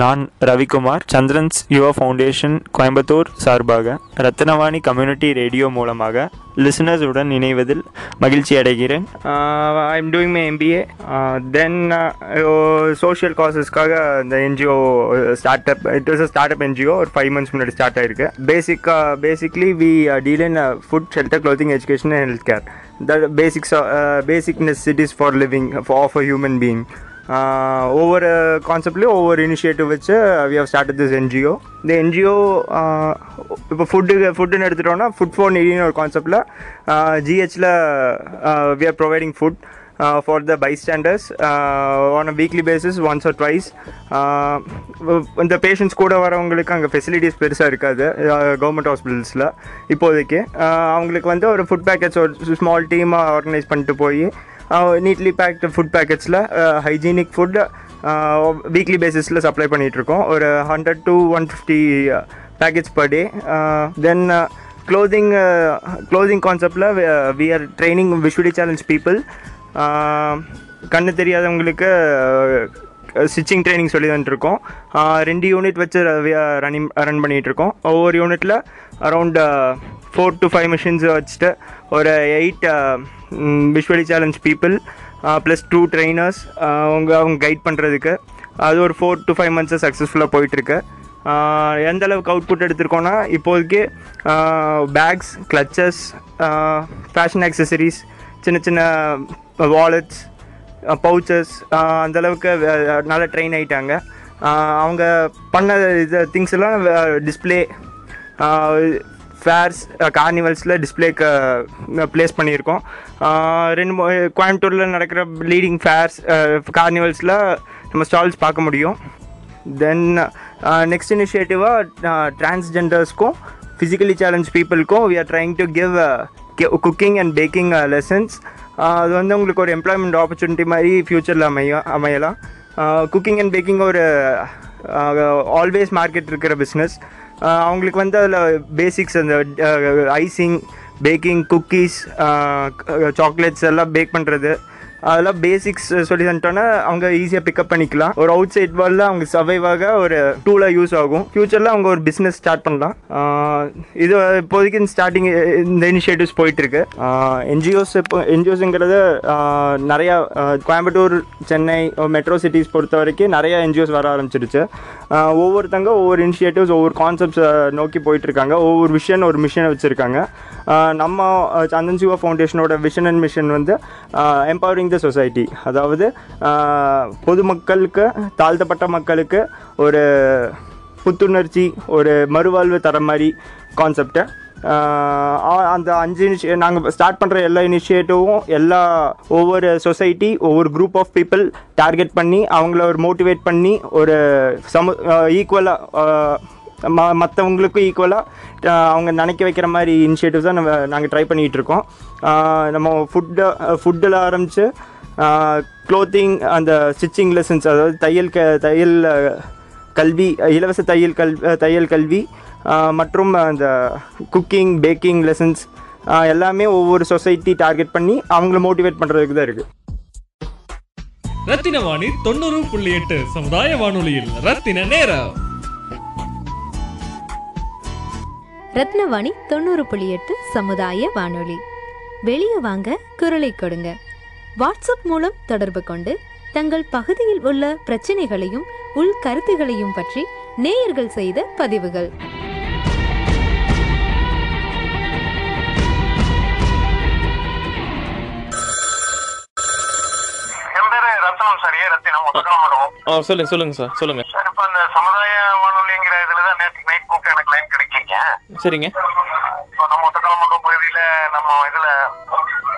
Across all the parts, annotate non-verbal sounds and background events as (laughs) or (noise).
நான் ரவிக்குமார். சந்திரன்ஸ் யுவ ஃபவுண்டேஷன் கோயம்புத்தூர் சார்பாக Rathnavani community radio மூலமாக லிசனர்ஸுடன் இணைவதில் மகிழ்ச்சி அடைகிறேன். I am doing my MBA then social காசஸ்க்காக இந்த NGO start up it was a start up NGO ஒரு ஃபைவ் மந்த்ஸ் முன்னாடி ஸ்டார்ட் ஆயிருக்கு. பேசிக்காக basically we deal in food shelter clothing education and health care the basics basic necessities for living of a human being ஒவ்வொரு கான்செப்ட்லேயும் ஒவ்வொரு initiative வச்சு we how start this NGO இந்த NGO இப்போ food ஃபுட்டுன்னு எடுத்துட்டோம்னா ஃபுட் ஃபோர் நீடின்னு ஒரு கான்செப்டில் ஜிஹெச்சில் we are providing food for the bystanders on a weekly basis once or twice இந்த பேஷண்ட்ஸ் கூட வரவங்களுக்கு அங்கே ஃபெசிலிட்டிஸ் பெருசாக இருக்காது கவர்மெண்ட் ஹாஸ்பிட்டல்ஸில் இப்போதைக்கு. அவங்களுக்கு வந்து ஒரு ஃபுட் பேக்கெட்ஸ் ஒரு ஸ்மால் டீமாக ஆர்கனைஸ் பண்ணிட்டு போய் நீட்லி பேக்டு ஃபுட் பேக்கெட்ஸில் ஹைஜீனிக் ஃபுட் வீக்லி பேசிஸில் சப்ளை பண்ணிகிட்ருக்கோம் ஒரு hundred to one fifty packets per day then clothing clothing கான்செப்டில் we are training visually challenge people கண்ணு தெரியாதவங்களுக்கு ஸ்டிச்சிங் ட்ரைனிங் சொல்லி வந்துட்டுருக்கோம் ரெண்டு யூனிட் வச்சு ரன்னிங் ரன் பண்ணிகிட்ருக்கோம். ஒவ்வொரு யூனிட்டில் around four to five machines வச்சுட்டு ஒரு eight visually challenge people plus two trainers அவங்க அவங்க கைட் பண்ணுறதுக்கு அது ஒரு ஃபோர் டு ஃபைவ் மந்த்ஸாக சக்ஸஸ்ஃபுல்லாக போயிட்டுருக்கு எந்த அளவுக்கு அவுட்புட் எடுத்திருக்கோன்னா இப்போதைக்கு பேக்ஸ் கிளச்சஸ் ஃபேஷன் ஆக்சசரிஸ் சின்ன சின்ன வாலெட்ஸ் பவுச்சஸ் அந்தளவுக்கு நல்லா ட்ரெயின் ஆகிட்டாங்க அவங்க பண்ண இது திங்ஸ் எல்லாம் டிஸ்பிளே ஃபேர்ஸ் கார்னிவல்ஸில் டிஸ்பிளேக்கு ப்ளேஸ் பண்ணியிருக்கோம். ரெண்டு கோயம்புத்தூரில் நடக்கிற லீடிங் ஃபேர்ஸ் கார்னிவல்ஸில் நம்ம ஸ்டால்ஸ் பார்க்க முடியும். தென் நெக்ஸ்ட் இனிஷியேட்டிவாக டிரான்ஸ்ஜெண்டர்ஸ்க்கும் physically challenge பீப்புளுக்கும் we are trying to give cooking and baking lessons அது வந்து உங்களுக்கு ஒரு எம்ப்ளாய்மெண்ட் ஆப்பர்ச்சுனிட்டி மாதிரி ஃப்யூச்சரில் அமையும் அமையலாம். குக்கிங் அண்ட் பேக்கிங் ஒரு ஆல்வேஸ் மார்க்கெட் இருக்கிற பிஸ்னஸ் அவங்களுக்கு வந்து அதில் பேசிக்ஸ் அந்த ஐசிங் பேக்கிங் குக்கீஸ் சாக்லேட்ஸ் எல்லாம் பேக் பண்ணுறது அதெல்லாம் பேசிக்ஸ் சொல்லி தந்துட்டோன்னா அவங்க ஈஸியாக பிக்கப் பண்ணிக்கலாம். ஒரு அவுட் சைட் வேர்ல்டில் அவங்க ஆக ஒரு டூலாக யூஸ் ஆகும். ஃப்யூச்சரில் அவங்க ஒரு பிஸ்னஸ் ஸ்டார்ட் பண்ணலாம். இது இப்போதைக்கு இந்த ஸ்டார்டிங் இந்த இனிஷியேட்டிவ்ஸ் போயிட்டுருக்கு. என்ஜிஓஸ் இப்போ என்ஜிஓஸுங்கிறது நிறையா கோயம்புத்தூர் சென்னை மெட்ரோ சிட்டிஸ் பொறுத்த வரைக்கும் நிறையா என்ஜிஓஸ் வர ஆரம்பிச்சிருச்சு. ஒவ்வொருத்தங்க ஒவ்வொரு இனிஷியேட்டிவ்ஸ் ஒவ்வொரு கான்செப்ட்ஸ் நோக்கி போயிட்டுருக்காங்க. ஒவ்வொரு விஷன் ஒரு மிஷனை வச்சுருக்காங்க. நம்ம சந்தன் சிவா ஃபவுண்டேஷனோட விஷன் அண்ட் மிஷன் வந்து எம்பவரிங் த சொசைட்டி அதாவது பொதுமக்களுக்கு தாழ்த்தப்பட்ட மக்களுக்கு ஒரு புத்துணர்ச்சி ஒரு மறுவாழ்வு தர மாதிரி கான்செப்டை அந்த அஞ்சு இனிஷியே நாங்கள் ஸ்டார்ட் பண்ணுற எல்லா இனிஷியேட்டிவும் எல்லா ஒவ்வொரு சொசைட்டி ஒவ்வொரு குரூப் ஆஃப் பீப்புள் டார்கெட் பண்ணி அவங்கள ஒரு மோட்டிவேட் பண்ணி ஒரு சமு ஈக்குவலாக ம மற்றவங்களுக்கும் ஈக்குவலாக அவங்க நினைக்க வைக்கிற மாதிரி இனிஷியேட்டிவ்ஸ் தான் நம்ம நாங்கள் ட்ரை பண்ணிகிட்டு இருக்கோம். நம்ம ஃபுட்டு ஃபுட்டில் ஆரம்பித்து க்ளோத்திங் அந்த ஸ்டிச்சிங் லெசன்ஸ் அதாவது தையல் க தையல் கல்வி இலவச தையல் கல் தையல் கல்வி மற்றும் அந்த குக்கிங் பேக்கிங் லெசன்ஸ் எல்லாமே ஒவ்வொரு சொசைட்டி டார்கெட் பண்ணி அவங்கள மோட்டிவேட் பண்ணுறதுக்கு தான் இருக்குது ரத்தின வாணி தொண்ணூறு புள்ளி எட்டு சமுதாய வானொலியில் ரத்தின நேரம். ரத்னவாணி தொண்ணூறு புள்ளி எட்டு சமுதாய வானொலி. வெளியே வாங்க குரலை கொடுங்க. வாட்ஸ்அப் மூலம் தொடர்பு கொண்டு தங்கள் பகுதியில் உள்ள பிரச்சனைகளையும் உள் கருத்துகளையும் பற்றி நேயர்கள் செய்த பதிவுகள். சொல்லுங்க சொல்லுங்க சார் சொல்லுங்க சார் இப்ப இந்த சமுதாய வானொலிங்கிற இதுல தான் நேற்று நைட் கூப்பிட்டு எனக்கு லைன் கிடைக்கீங்க சரிங்க. இப்போ நம்ம ஒத்தக்கலம் மண்டபம் பகுதியில நம்ம இதுல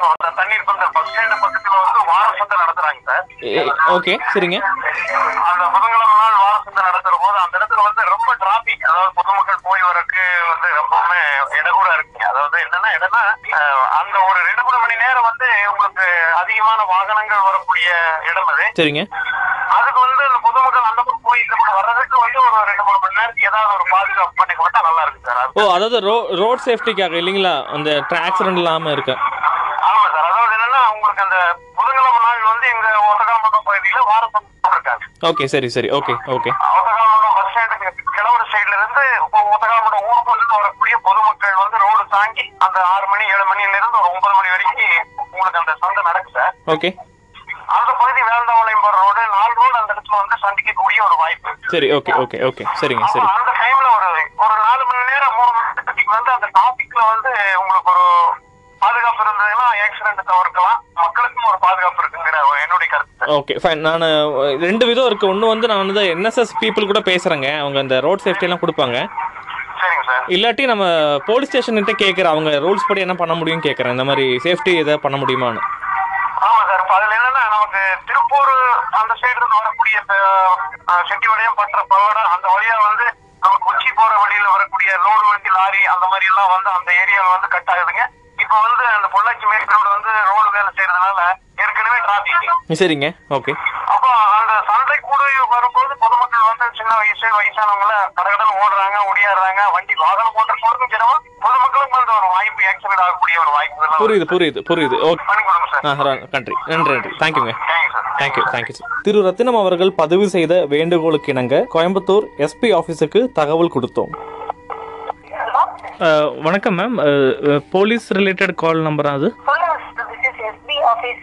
அந்த தண்ணீர் பந்த பஸ் ஸ்டாண்ட் பக்கத்துல வந்து வார சந்தை நடத்துறாங்க சார். ஓகே சரிங்க. அந்த புதன்கிழமை நாள் வார சந்தை நடத்துற போது அந்த இடத்துல வந்து ரொம்ப டிராபிக் அதாவது பொதுமக்கள் போய் வரக்கு வந்து ரொம்பவுமே இடகூட இருக்குங்க. அதாவது என்னன்னா அஹ், அந்த ஒரு ரெண்டு மூணு மணி நேரம் வந்து உங்களுக்கு அதிகமான வாகனங்கள் வரக்கூடிய இடம் அது. சரிங்க. நேரத்துக்கு ஏதாவது ஒரு பாதுகாப்பு பண்ணி கொடுத்தா நல்லா இருக்கு சார். ஓ அதாவது ரோ ரோட் சேஃப்டிக்காக இல்லைங்களா? அந்த ஆக்சிடென்ட் இல்லாமல் இருக்க. ஆமா சார். அதாவது என்னன்னா உங்களுக்கு அந்த புதன்கிழமை நாள் வந்து எங்க ஒத்தகாமட்டம் பகுதியில வாரத்தம் இருக்காங்க ஓகே சரி சரி. Okay okay. ஒத்தகாமட்டம் பஸ் ஸ்டாண்டுக்கு கிழவர சைடுல இருந்து இப்போ ஒத்தகாமட்டம் ஊருக்குள்ள வரக்கூடிய பொதுமக்கள் வந்து ரோடு தாங்கி அந்த ஆறு மணி ஏழு மணில இருந்து ஒரு ஒன்பது மணி வரைக்கும் உங்களுக்கு அந்த சந்தை நடக்கு சார். ஓகே அந்த பகுதி வேந்தாவளையம் போற ரோடு நாலு ரோடு அந்த இடத்துல வந்து சந்திக்கக்கூடிய ஒரு வாய்ப்பு. சரி ஓகே ஓகே ஓகே சரிங்க சரி. அந்த டைம்ல ஒரு ஒரு நாலு மணி நேரம் மூணு மணி வந்து அந்த டிராபிக்ல வந்து உங்களுக்கு ஒரு பாதுகாப்பு இருந்ததுன்னா ஆக்சிடென்ட் தவிர்க்கலாம். மக்களுக்கும் ஒரு பாதுகாப்பு இருக்குங்கிற என்னுடைய கருத்து. ஓகே ஃபைன் நான் ரெண்டு விதம் இருக்கு. ஒன்று வந்து நான் வந்து என்எஸ்எஸ் பீப்புள் கூட பேசுகிறேங்க அவங்க அந்த ரோட் சேஃப்டி எல்லாம் கொடுப்பாங்க. இல்லாட்டி நம்ம போலீஸ் ஸ்டேஷன்கிட்ட கேட்குறேன் அவங்க ரூல்ஸ் படி என்ன பண்ண முடியும்னு கேட்குறேன் இந்த மாதிரி சேஃப்டி எதாவது பண்ண முடியுமான்னு. ஆமா சார் இப்ப அதுல என்னன்னா நமக்கு திருப்பூர் அந்த சைடு இருந்து வரக்கூடிய செட்டிவளையம் பற்ற பல்லடம் அந்த வழியா வந்து நமக்கு உச்சி போற வழியில வரக்கூடிய லோடு வண்டி லாரி அந்த மாதிரி எல்லாம் வந்து அந்த ஏரியால வந்து கட் ஆகுதுங்க. இப்ப வந்து அந்த பொள்ளாச்சி மேற்கு ரோடு வந்து ரோடு வேலை செய்யறதுனால ஏற்கனவே டிராபிக் சரிங்க. ஓகே. அப்போ அந்த சந்தை கூட வரும்போது பொதுமக்கள் வந்து சின்ன வயசு வயசானவங்கள கடகடன்னு ஓடுறாங்க ஒடியாடுறாங்க வண்டி வாகனம் ஓட்டுறவங்களுக்கும் சிரமம். பொதுமக்களுக்கும் அந்த ஒரு வாய்ப்பு ஆக்சிடென்ட் ஆகக்கூடிய ஒரு வாய்ப்பு புரியுது புரியுது புரியுது. ஓகே. பண்ணி கொடுங்க சார் நன்றி. நன்றி நன்றி. தேங்க்யூங்க தேங்க்யூ தேங்க்யூ திரு ரத்தினம் அவர்கள் பதிவு செய்த வேண்டுகோளுக்கு இணங்க கோயம்புத்தூர் எஸ்பி ஆஃபீஸுக்கு தகவல் கொடுத்தோம். வணக்கம் ma'am police related call number அது? சொல்லுங்க திஸ் இஸ் எஸ்பி ஆபீஸ்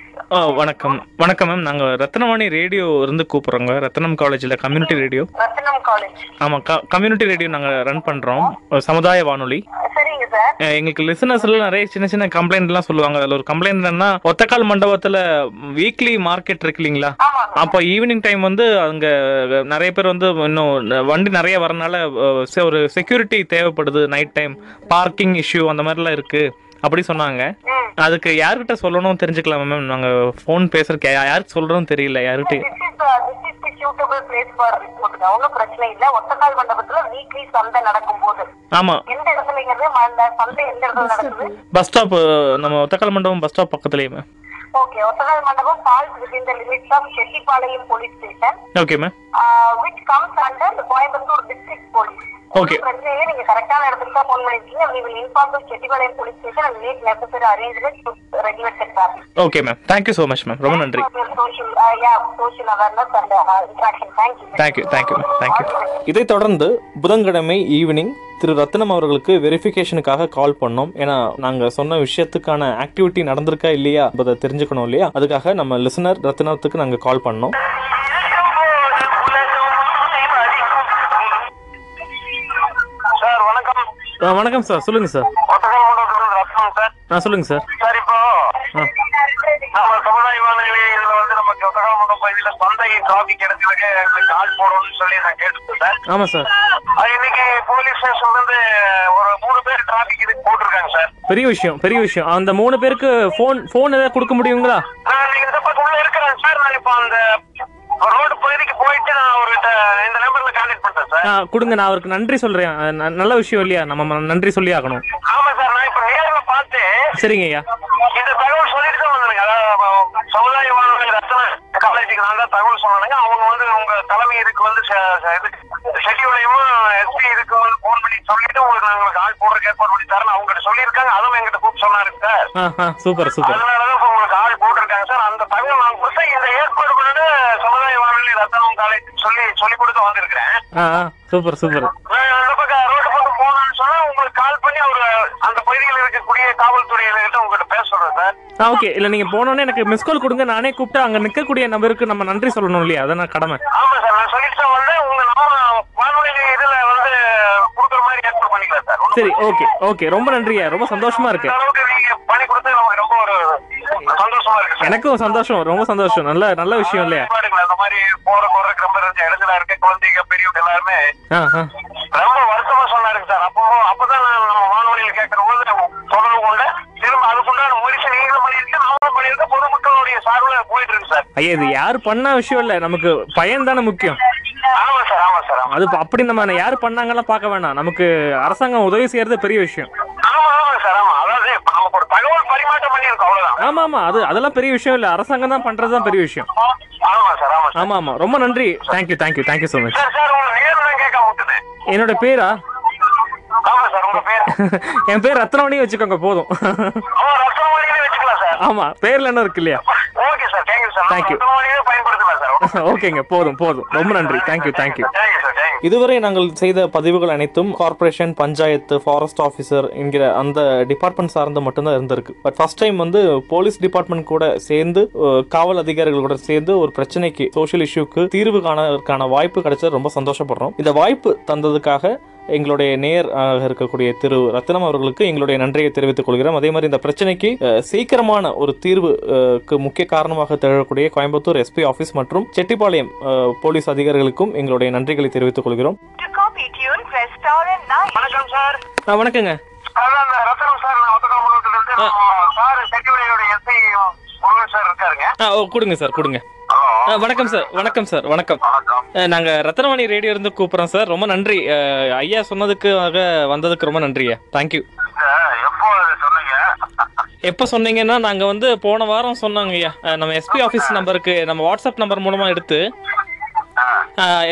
வணக்கம். வணக்கம் மேம் நாங்கள் ரத்னவாணி ரேடியோ இருந்து கூப்பிட்றோங்க. ரத்னம் காலேஜில் கம்யூனிட்டி ரேடியோ ரத்னம் காலேஜ் ஆமாம் கம்யூனிட்டி ரேடியோ நாங்கள் ரன் பண்ணுறோம் சமுதாய வானொலி. எங்களுக்கு லிசனர்ஸ்ல நிறைய சின்ன சின்ன கம்ப்ளைண்ட்லாம் சொல்லுவாங்க. அதில் ஒரு கம்ப்ளைண்ட் என்னன்னா ஒத்தக்கால் மண்டபத்தில் வீக்லி மார்க்கெட் இருக்கு இல்லைங்களா? அப்போ ஈவினிங் டைம் வந்து அங்க நிறைய பேர் வந்து இன்னும் வண்டி நிறைய வரனால ஒரு செக்யூரிட்டி தேவைப்படுது நைட் டைம் பார்க்கிங் இஷ்யூ அந்த மாதிரிலாம் இருக்கு. அப்படி சொன்னாங்க. அதுக்கு யார்கிட்ட சொல்லணும் தெரிஞ்சுக்கலாம் மேம் நாங்க ஃபோன் பேசுறதுக்கு யா- யாருக்கு சொல்றோம் தெரியல யார்கிட்ட சூட்டபிள் பிளேஸ் ஃபார் ரிப்போர்ட்டுங்க ஒன்றும் பிரச்சனை இல்ல. ஒத்தக்கால் மண்டபத்துல வீக்லி சந்தை நடக்கும் போது ஆமா. எந்த இடத்துலங்கிறது அந்த சந்தை எந்த இடத்துல நடக்குது? பஸ் ஸ்டாப் நம்ம ஒத்தக்கால் மண்டபம் பஸ் ஸ்டாப் பக்கத்துலயே ma'am okay Othakkal Mandapam falls with the limits of Chettipalayam police station okay ma'am which comes under Coimbatore district police இல்லை நீங்க கரெக்டான இடத்துக்கு தான் ஃபோன் பண்ணிருக்கீங்க. we will inform the Chettipalayam police station and make necessary arrangements to regulate the traffic okay ma'am thank you so much ma'am ரொம்ப நன்றி. social uh, yeah social awareness and uh, interaction. Thank you. Thank you thank you thank you இதைத் தொடர்ந்து புதன்கிழமை evening திரு ரத்னம் அவர்களுக்கு வெரிஃபிகேஷனுக்காக கால் பண்ணோம். ஏன்னா நாங்கள் சொன்ன விஷயத்துக்கான ஆக்டிவிட்டி நடந்திருக்கா இல்லையா என்பதை தெரிஞ்சுக்கணும் இல்லையா? அதுக்காக நம்ம லிசனர் ரத்னத்துக்கு நாங்கள் கால் பண்ணோம். ஆ, வணக்கம் சார். சொல்லுங்கள் சார். ஆ சொல்லுங்கள் சார். சார் இப்போ நம்ம சமுதாய வானொலி இதுல வந்து நமக்கு ஒத்தகல் மண்டபம் பகுதியில சந்தை டிராபிக் எங்களுக்கு ஆள் போடணும்னு சொல்லி நான் கேட்டுருக்கேன் சார். ஆமாம் சார். இன்னைக்கு போலீஸ் ஸ்டேஷன்ல இருந்து ஒரு மூணு பேர் டிராபிக் இதுக்கு போட்டிருக்காங்க சார். பெரிய விஷயம் பெரிய விஷயம். அந்த மூணு பேருக்கு ஃபோன் ஃபோன் ஏதாவது கொடுக்க முடியுங்களா? நான் நீங்க உள்ள இருக்கிறேன் சார். நான் இப்போ அந்த ரோடு பகுதிக்கு போயிட்டு நான் அவர்கிட்ட இந்த நம்பர்ல கான்டாக்ட் பண்றேன் சார். ஆ கொடுங்க நான் அவருக்கு நன்றி சொல்கிறேன் நல்ல விஷயம் இல்லையா? நம்ம நன்றி சொல்லி ஆகணும். ஆமா சார் நான் இப்ப நேர்ல பார்த்து சரிங்க ஐயா. இந்த தகவல் சொல்லிட்டு தான் வந்தாங்க அதாவது சமுதாய வானொலி ரத்ன காலேஜுக்கு நான் தான் தகவல் சொன்னாங்க அவங்க வந்து உங்க தலைமை இதுக்கு வந்து ஷெட்யூலையும் எஸ்பி இதுக்கு வந்து போன் பண்ணி சொல்லிட்டு உங்களுக்கு நாங்க உங்களுக்கு ஆள் போடுறதுக்கு ஏற்பாடு பண்ணி தரேன் அவங்ககிட்ட சொல்லியிருக்காங்க. அதுவும் எங்கிட்ட கூப்பிட்டு சொன்னாரு சார். ஆ ஆ சூப்பர் சூப்பர். அதனாலதான் இப்ப உங்களுக்கு ஆள் போட்டிருக்காங்க சார் அந்த தகவல் நான் கொடுத்து இந்த ஏற்பாடு பண்ணிட்டு சமுதாய வானொலி ரத்தனம் காலேஜ் சொல்லி சொல்லி கொடுத்து வந்திருக்கிறேன். Super super. அந்த பக்கம் ரோட்டு பக்கம் போகணும்னு சொன்னா உங்களுக்கு கால் பண்ணி அவர் அந்த பகுதியில் இருக்கக்கூடிய காவல்துறையினர்கிட்ட உங்ககிட்ட பேச சொல்றேன் சார். ஓகே இல்லை நீங்கள் போனோடனே எனக்கு மிஸ் கால் கொடுங்க. நானே கூப்பிட்டு அங்கே நிற்கக்கூடிய நபருக்கு நம்ம நன்றி சொல்லணும் இல்லையா? அதான் கடமை. ஆமா சார் நான் சொல்லிட்டு தான் வந்தேன். உங்க நம்ம வானொலி இதுல வந்து கொடுக்குற மாதிரி ஏற்பாடு பண்ணிக்கலாம் சார். சரி ஓகே ஓகே ரொம்ப நன்றியா ரொம்ப சந்தோஷமா இருக்கு. இந்த அளவுக்கு நீங்க பண்ணி கொடுத்து நமக்கு ரொம்ப ஒரு சந்தோஷமா இருக்கு எனக்கும் சந்தோஷம் ரொம்ப சந்தோஷம். நல்ல நல்ல விஷயம் இல்லையா ஏற்பாடுகள் அந்த மாதிரி போற போறதுக்கு ரொம்ப இருந்த இடத்துல இருக்க குழந்தைங்க பெரியவங்க எல்லாருமே ஆ ஆ ரொம்ப வருத்தமா சொன்னாருங்க சார். அப்போ அப்பதான் நம்ம வானொலியில் கேட்கிற போது தொடர்பு கொண்டு திரும்ப அதுக்குண்டான முயற்சி நீங்களும் பண்ணியிருக்கேன் நானும் பண்ணியிருக்கேன் பொதுமக்களுடைய சார்பில் போயிட்டு இருக்கு சார். ஐயா இது யார் பண்ண விஷயம் இல்லை. நமக்கு பையன் தானே முக்கியம். ஆமா சார் ஆமா சார் அது அப்படி நம்ம யார் பண்ணாங்கலாம் பார்க்க வேணாம். நமக்கு அரசாங்கம் உதவி செய்யறது பெரிய விஷயம். ஆமா ஆமா பண்ணியிருக்கோம் அது அதெல்லாம் பெரிய விஷயம் இல்ல. அரசாங்கம் தான் பண்றது தான் பெரிய விஷயம். ஆமா ஆமா ரொம்ப நன்றி. Thank you thank you thank you so much என்னோட பேரா? (laughs) என் பேர் ரத்னவணி வச்சுக்கோங்க போதும். ஆமா பேர்ல என்ன இருக்கு இல்லையா? தேங்க்யூ (laughs) ஓகேங்க போதும் போதும். ரொம்ப நன்றி. தேங்க்யூ தேங்க்யூ இதுவரை நாங்கள் செய்த பதிவுகள் அனைத்தும் கார்ப்பரேஷன் பஞ்சாயத்து ஃபாரஸ்ட் ஆஃபீஸர் என்கிற அந்த டிபார்ட்மெண்ட் சார்ந்து மட்டும்தான் இருந்திருக்கு. பட் ஃபர்ஸ்ட் டைம் வந்து போலீஸ் டிபார்ட்மெண்ட் கூட சேர்ந்து காவல் அதிகாரிகள் கூட சேர்ந்து ஒரு பிரச்சனைக்கு சோஷியல் இஷ்யூக்கு தீர்வு காணறதுக்கான வாய்ப்பு கிடைச்சது ரொம்ப சந்தோஷப்படுறோம். இந்த வாய்ப்பு தந்ததுக்காக எங்களுடைய நேர் ஆக இருக்கக்கூடிய திரு ரத்னம் அவர்களுக்கு எங்களுடைய நன்றியை தெரிவித்துக் கொள்கிறோம். அதே மாதிரி இந்த பிரச்சனைக்கு சீக்கிரமான ஒரு தீர்வுக்கு முக்கிய காரணமாக திகழக்கூடிய கோயம்புத்தூர் எஸ்பி ஆஃபீஸ் மற்றும் செட்டிப்பாளையம் போலீஸ் அதிகாரிகளுக்கும் எங்களுடைய நன்றிகளை தெரிவித்துக் கொள்கிறோம். வணக்கம் சார் ஆ, வணக்கங்க. கொடுங்க சார் கொடுங்க. வணக்கம் சார் வணக்கம் சார் வணக்கம். நாங்க ரத்னவாணி ரேடியோ இருந்து கூப்பிடுறோம் சார் ரொம்ப நன்றி. ஐயா சொன்னதுக்காக வந்ததுக்கு ரொம்ப நன்றியா தேங்க்யூ எப்போ எப்போ சொன்னீங்கன்னா நாங்க வந்து போன வாரம் சொன்னாங்க ஐயா. நம்ம எஸ்பி ஆஃபீஸ் நம்பருக்கு நம்ம வாட்ஸ்அப் நம்பர் மூலமா எடுத்து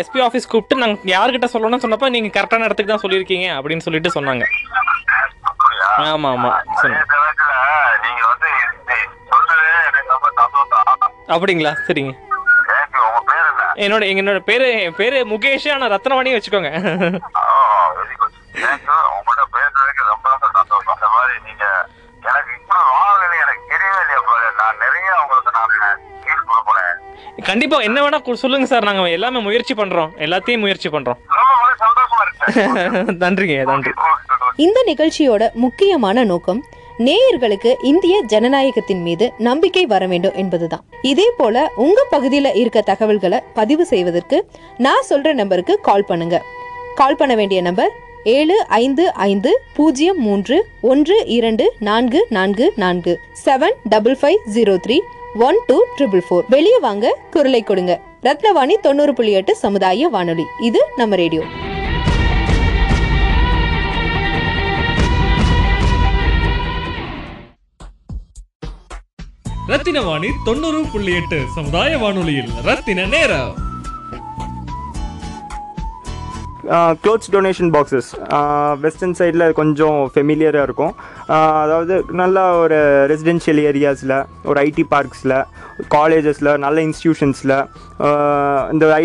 எஸ்பி ஆஃபீஸ் கூப்பிட்டு நாங்க யார்கிட்ட சொல்லணும்னு சொன்னப்ப நீங்க கரெக்டான இடத்துக்கு தான் சொல்லியிருக்கீங்க அப்படின்னு சொல்லிட்டு சொன்னாங்க. ஆமாம் ஆமா ஆமா. அதே சொன்னேன் சமயத்துல என்னோட என்னோட பேரு என் பேரு முகேஷ் ஆனா ரத்னவாணி வச்சுக்கோங்க. வெரி குட் தேங்க்யூ உங்கள்கிட்ட பேசுறதுக்கு ரொம்ப ரொம்ப சந்தோஷம். இந்த மாதிரி நீங்க எனக்கு இப்படி வாங்கல எனக்கு தெரியவே இல்லையா பாரு. நான் நிறைய உங்களுக்கு நான் ஃபீஸ் கொடுப்பேன். கண்டிப்பா என்ன வேணா சொல்லுங்க சார். நாங்க எல்லாமே முயற்சி பண்றோம். எல்லாத்தையும் முயற்சி பண்றோம். ரொம்ப ரொம்ப சந்தோஷமா இருக்கு. (laughs) நன்றிங்க நன்றி. இந்த நிகழ்ச்சியோட முக்கியமான நோக்கம் நேயர்களுக்கு இந்திய ஜனநாயகத்தின் மீது நம்பிக்கை வர வேண்டும் என்பதுதான். இதே போல உங்க பகுதியில் இருக்க தகவல்களை பதிவு செய்வதற்கு நான் சொல்ற நம்பருக்கு கால் பண்ணுங்க. கால் பண்ண வேண்டிய நம்பர் ஏழு ஐந்து ஐந்து பூஜ்ஜியம் மூன்று ஒன்று இரண்டு நான்கு நான்கு நான்கு seven double five zero three one two triple four வெளியே வாங்க குரலை கொடுங்க. ரத்னவாணி தொண்ணூறு புள்ளி எட்டு சமுதாய வானொலி. இது நம்ம ரேடியோ. ரத்தின வாணி தொண்ணூறு புள்ளி எட்டு. சமுதாய வானொலியில் ரத்தின நேரம். க்ளோத்ஸ் டொனேஷன் பாக்ஸஸ் வெஸ்டர்ன் சைடில் கொஞ்சம் ஃபெமிலியராக இருக்கும். அதாவது நல்லா ஒரு ரெசிடென்ஷியல் ஏரியாஸில் ஒரு ஐடி பார்க்ஸில் காலேஜஸில் நல்ல இன்ஸ்டியூஷன்ஸில் இந்த ஐ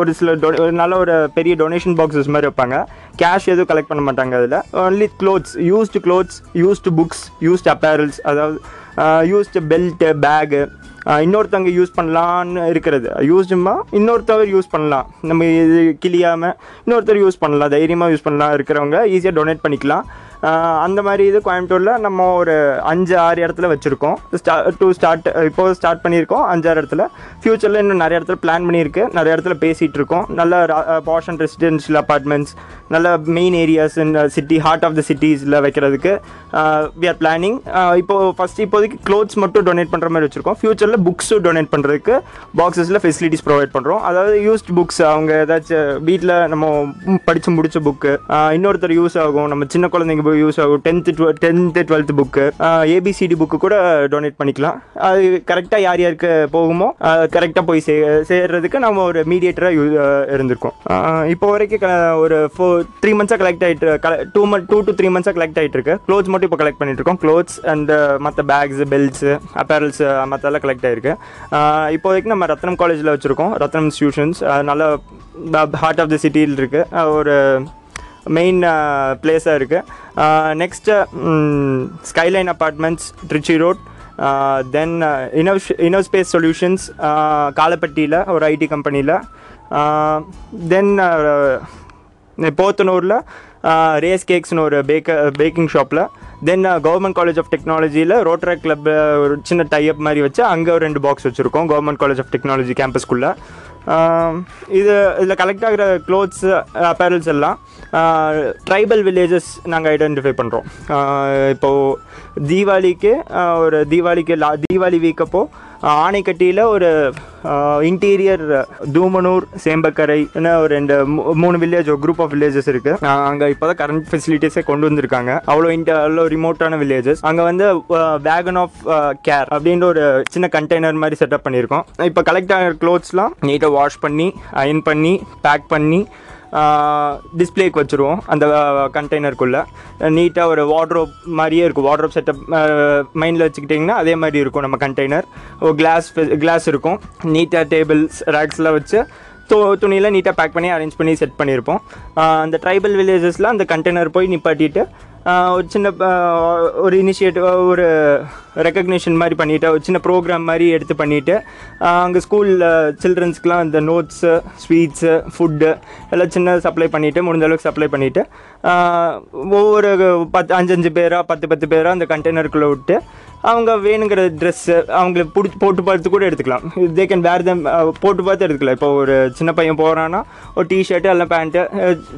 ஒரு சில டொ ஒரு நல்ல ஒரு பெரிய டொனேஷன் பாக்ஸஸ் மாதிரி வைப்பாங்க. கேஷ் எதுவும் கலெக்ட் பண்ண மாட்டாங்க அதில். Only clothes used clothes used books used apparels அதாவது யூஸ்டு பெல்ட்டு பேகு இன்னொருத்தவங்க யூஸ் பண்ணலான்னு இருக்கிறது. யூஸ்டுமா இன்னொருத்தவர் யூஸ் பண்ணலாம். நம்ம இது கிளியாமல் இன்னொருத்தர் யூஸ் பண்ணலாம். தைரியமாக யூஸ் பண்ணலாம். இருக்கிறவங்க ஈஸியாக டொனேட் பண்ணிக்கலாம். அந்த மாதிரி இது கோயம்புத்தூரில் நம்ம ஒரு அஞ்சு ஆறு இடத்துல வச்சுருக்கோம். ஸ்டா டூ ஸ்டார்ட் இப்போ ஸ்டார்ட் பண்ணியிருக்கோம் அஞ்சாறு இடத்துல. ஃப்யூச்சரில் இன்னும் நிறைய இடத்துல பிளான் பண்ணியிருக்கு. நிறைய இடத்துல பேசிகிட்டு இருக்கோம் நல்ல பாஷ் அண்ட் ரெசிடென்ஷியல் அப்பார்ட்மெண்ட்ஸ் நல்ல மெயின் ஏரியாஸ் இந்த சிட்டி ஹார்ட் ஆஃப் த சிட்டிஸில் வைக்கிறதுக்கு வி ஆர் பிளானிங் இப்போது ஃபஸ்ட் இப்போதைக்கு க்ளோத்ஸ் மட்டும் டொனேட் பண்ணுற மாதிரி வச்சுருக்கோம். ஃப்யூச்சரில் புக்ஸும் டொனேட் பண்ணுறதுக்கு பாக்ஸஸில் ஃபெசிலிட்டிஸ் ப்ரொவைட் பண்ணுறோம் அதாவது யூஸ்ட் புக்ஸ் அவங்க ஏதாச்சும் வீட்டில் நம்ம படித்து முடித்த புக்கு இன்னொருத்தர் யூஸ் ஆகும். நம்ம சின்ன குழந்தைங்க யூஸ் ஆகும். Tenth twelve tenth twelfth book A B C D book கூட டொனேட் பண்ணிக்கலாம். அது கரெக்டாக யார் யாருக்கு போகுமோ கரெக்டாக போய் சே சேர்றதுக்கு நம்ம ஒரு மீடியேட்டராக யூ இருந்திருக்கோம். இப்போ வரைக்கும் க- ஒரு ஃபோர் த்ரீ மந்த்ஸாக கலெக்ட் ஆகிட்டு two month two to three மந்த்ஸாக collect ஆகிட்டு இருக்கு. க்ளோத்ஸ் மட்டும் இப்போ கலெக்ட் பண்ணிட்டு இருக்கோம். க்ளோத்ஸ் அண்ட் மற்ற பேக்ஸ் பெல்ட்ஸு அப்பேரல்ஸ் மற்றெல்லாம் கலெக்ட் ஆகிருக்கு இப்போதைக்கு நம்ம ரத்னம் காலேஜில் வச்சுருக்கோம். ரத்னம் இன்ஸ்டியூஷன்ஸ் நல்ல ஹார்ட் ஆஃப் த சிட்டியில் இருக்குது ஒரு மெயின் பிளேஸாக இருக்குது next skyline apartments Trichy road then இனோவ் inno space solutions காலப்பட்டியில் ஒரு ஐடி கம்பெனியில் தென் போத்தனூரில் ரேஸ் கேக்ஸ்னு ஒரு பேக்க பேக்கிங் ஷாப்பில் தென் கவர்மெண்ட் காலேஜ் ஆஃப் டெக்னாலஜியில் ரோட்ரா கிளப் ஒரு சின்ன டைப் மாதிரி வச்சு அங்கே ஒரு ரெண்டு பாக்ஸ் வச்சுருக்கோம் கவர்மெண்ட் காலேஜ் ஆஃப் டெக்னாலஜி கேம்பஸ்க்குள்ளே இது இதில் கலெக்ட் ஆகிற க்ளோத்ஸ் அப்பேரல்ஸ் எல்லாம் ட்ரைபல் வில்லேஜஸ் நாங்கள் ஐடென்டிஃபை பண்ணுறோம் இப்போது தீபாவளிக்கு ஒரு தீபாவளிக்கு லா தீபாவளி வீக் ஆணைக்கட்டியில் ஆனைக்கட்டியில் ஒரு இன்டீரியர் தூமனூர் சேம்பக்கரை ஒரு ரெண்டு மூ- மூணு வில்லேஜ் ஒரு குரூப் ஆஃப் வில்லேஜஸ் இருக்குது அங்கே இப்போ தான் கரண்ட் ஃபெசிலிட்டிஸே கொண்டு வந்திருக்காங்க. அவ்வளோ இன்ட அவ்வளோ ரிமோட்டான வில்லேஜஸ் அங்கே வந்து வேகன் ஆஃப் கேர் அப்படின்ற ஒரு சின்ன கண்டெய்னர் மாதிரி செட்டப் பண்ணியிருக்கோம். இப்போ கலெக்ட் ஆகிற க்ளோத்ஸ்லாம் நீட்டாக வாஷ் பண்ணி அயன் பண்ணி பேக் பண்ணி டிஸ்பிளேக்கு வச்சுருவோம். அந்த கண்டெய்னருக்குள்ளே நீட்டாக ஒரு வார்ட்ரோப் மாதிரியே இருக்கும். வார்ட்ரோப் செட்டப் மைண்டில் வச்சுக்கிட்டிங்கன்னா அதே மாதிரி இருக்கும் நம்ம கண்டெய்னர் ஒரு கிளாஸ் கிளாஸ் இருக்கும். நீட்டாக டேபிள்ஸ் ரேக்ஸ்லாம் வச்சு து துணியில் நீட்டாக பேக் பண்ணி அரேஞ்ச் பண்ணி செட் பண்ணியிருப்போம். அந்த ட்ரைபல் வில்லேஜஸில் அந்த கண்டெய்னர் போய் நிப்பாட்டிட்டு ஒரு சின்ன ஒரு இனிஷியேட்டிவ் ஒரு ரெக்கக்னிஷன் மாதிரி பண்ணிவிட்டு ஒரு சின்ன ப்ரோக்ராம் மாதிரி எடுத்து பண்ணிவிட்டு அங்கே ஸ்கூலில் சில்ட்ரன்ஸ்க்குலாம் இந்த நோட்ஸு ஸ்வீட்ஸு ஃபுட்டு எல்லாம் சின்ன சப்ளை பண்ணிவிட்டு முடிஞ்ச அளவுக்கு சப்ளை பண்ணிவிட்டு ஒவ்வொரு பத்து அஞ்சஞ்சு பேராக பத்து பத்து பேராக அந்த கண்டெய்னருக்குள்ளே விட்டு அவங்க வேணுங்கிற ட்ரெஸ்ஸு அவங்களுக்கு பிடிச்சி போட்டு பார்த்து கூட எடுத்துக்கலாம். தே கேன் வேறு தம் போட்டு பார்த்து எடுத்துக்கலாம். இப்போ ஒரு சின்ன பையன் போகிறான்னா ஒரு டிஷர்ட்டு எல்லாம் பேண்ட்டு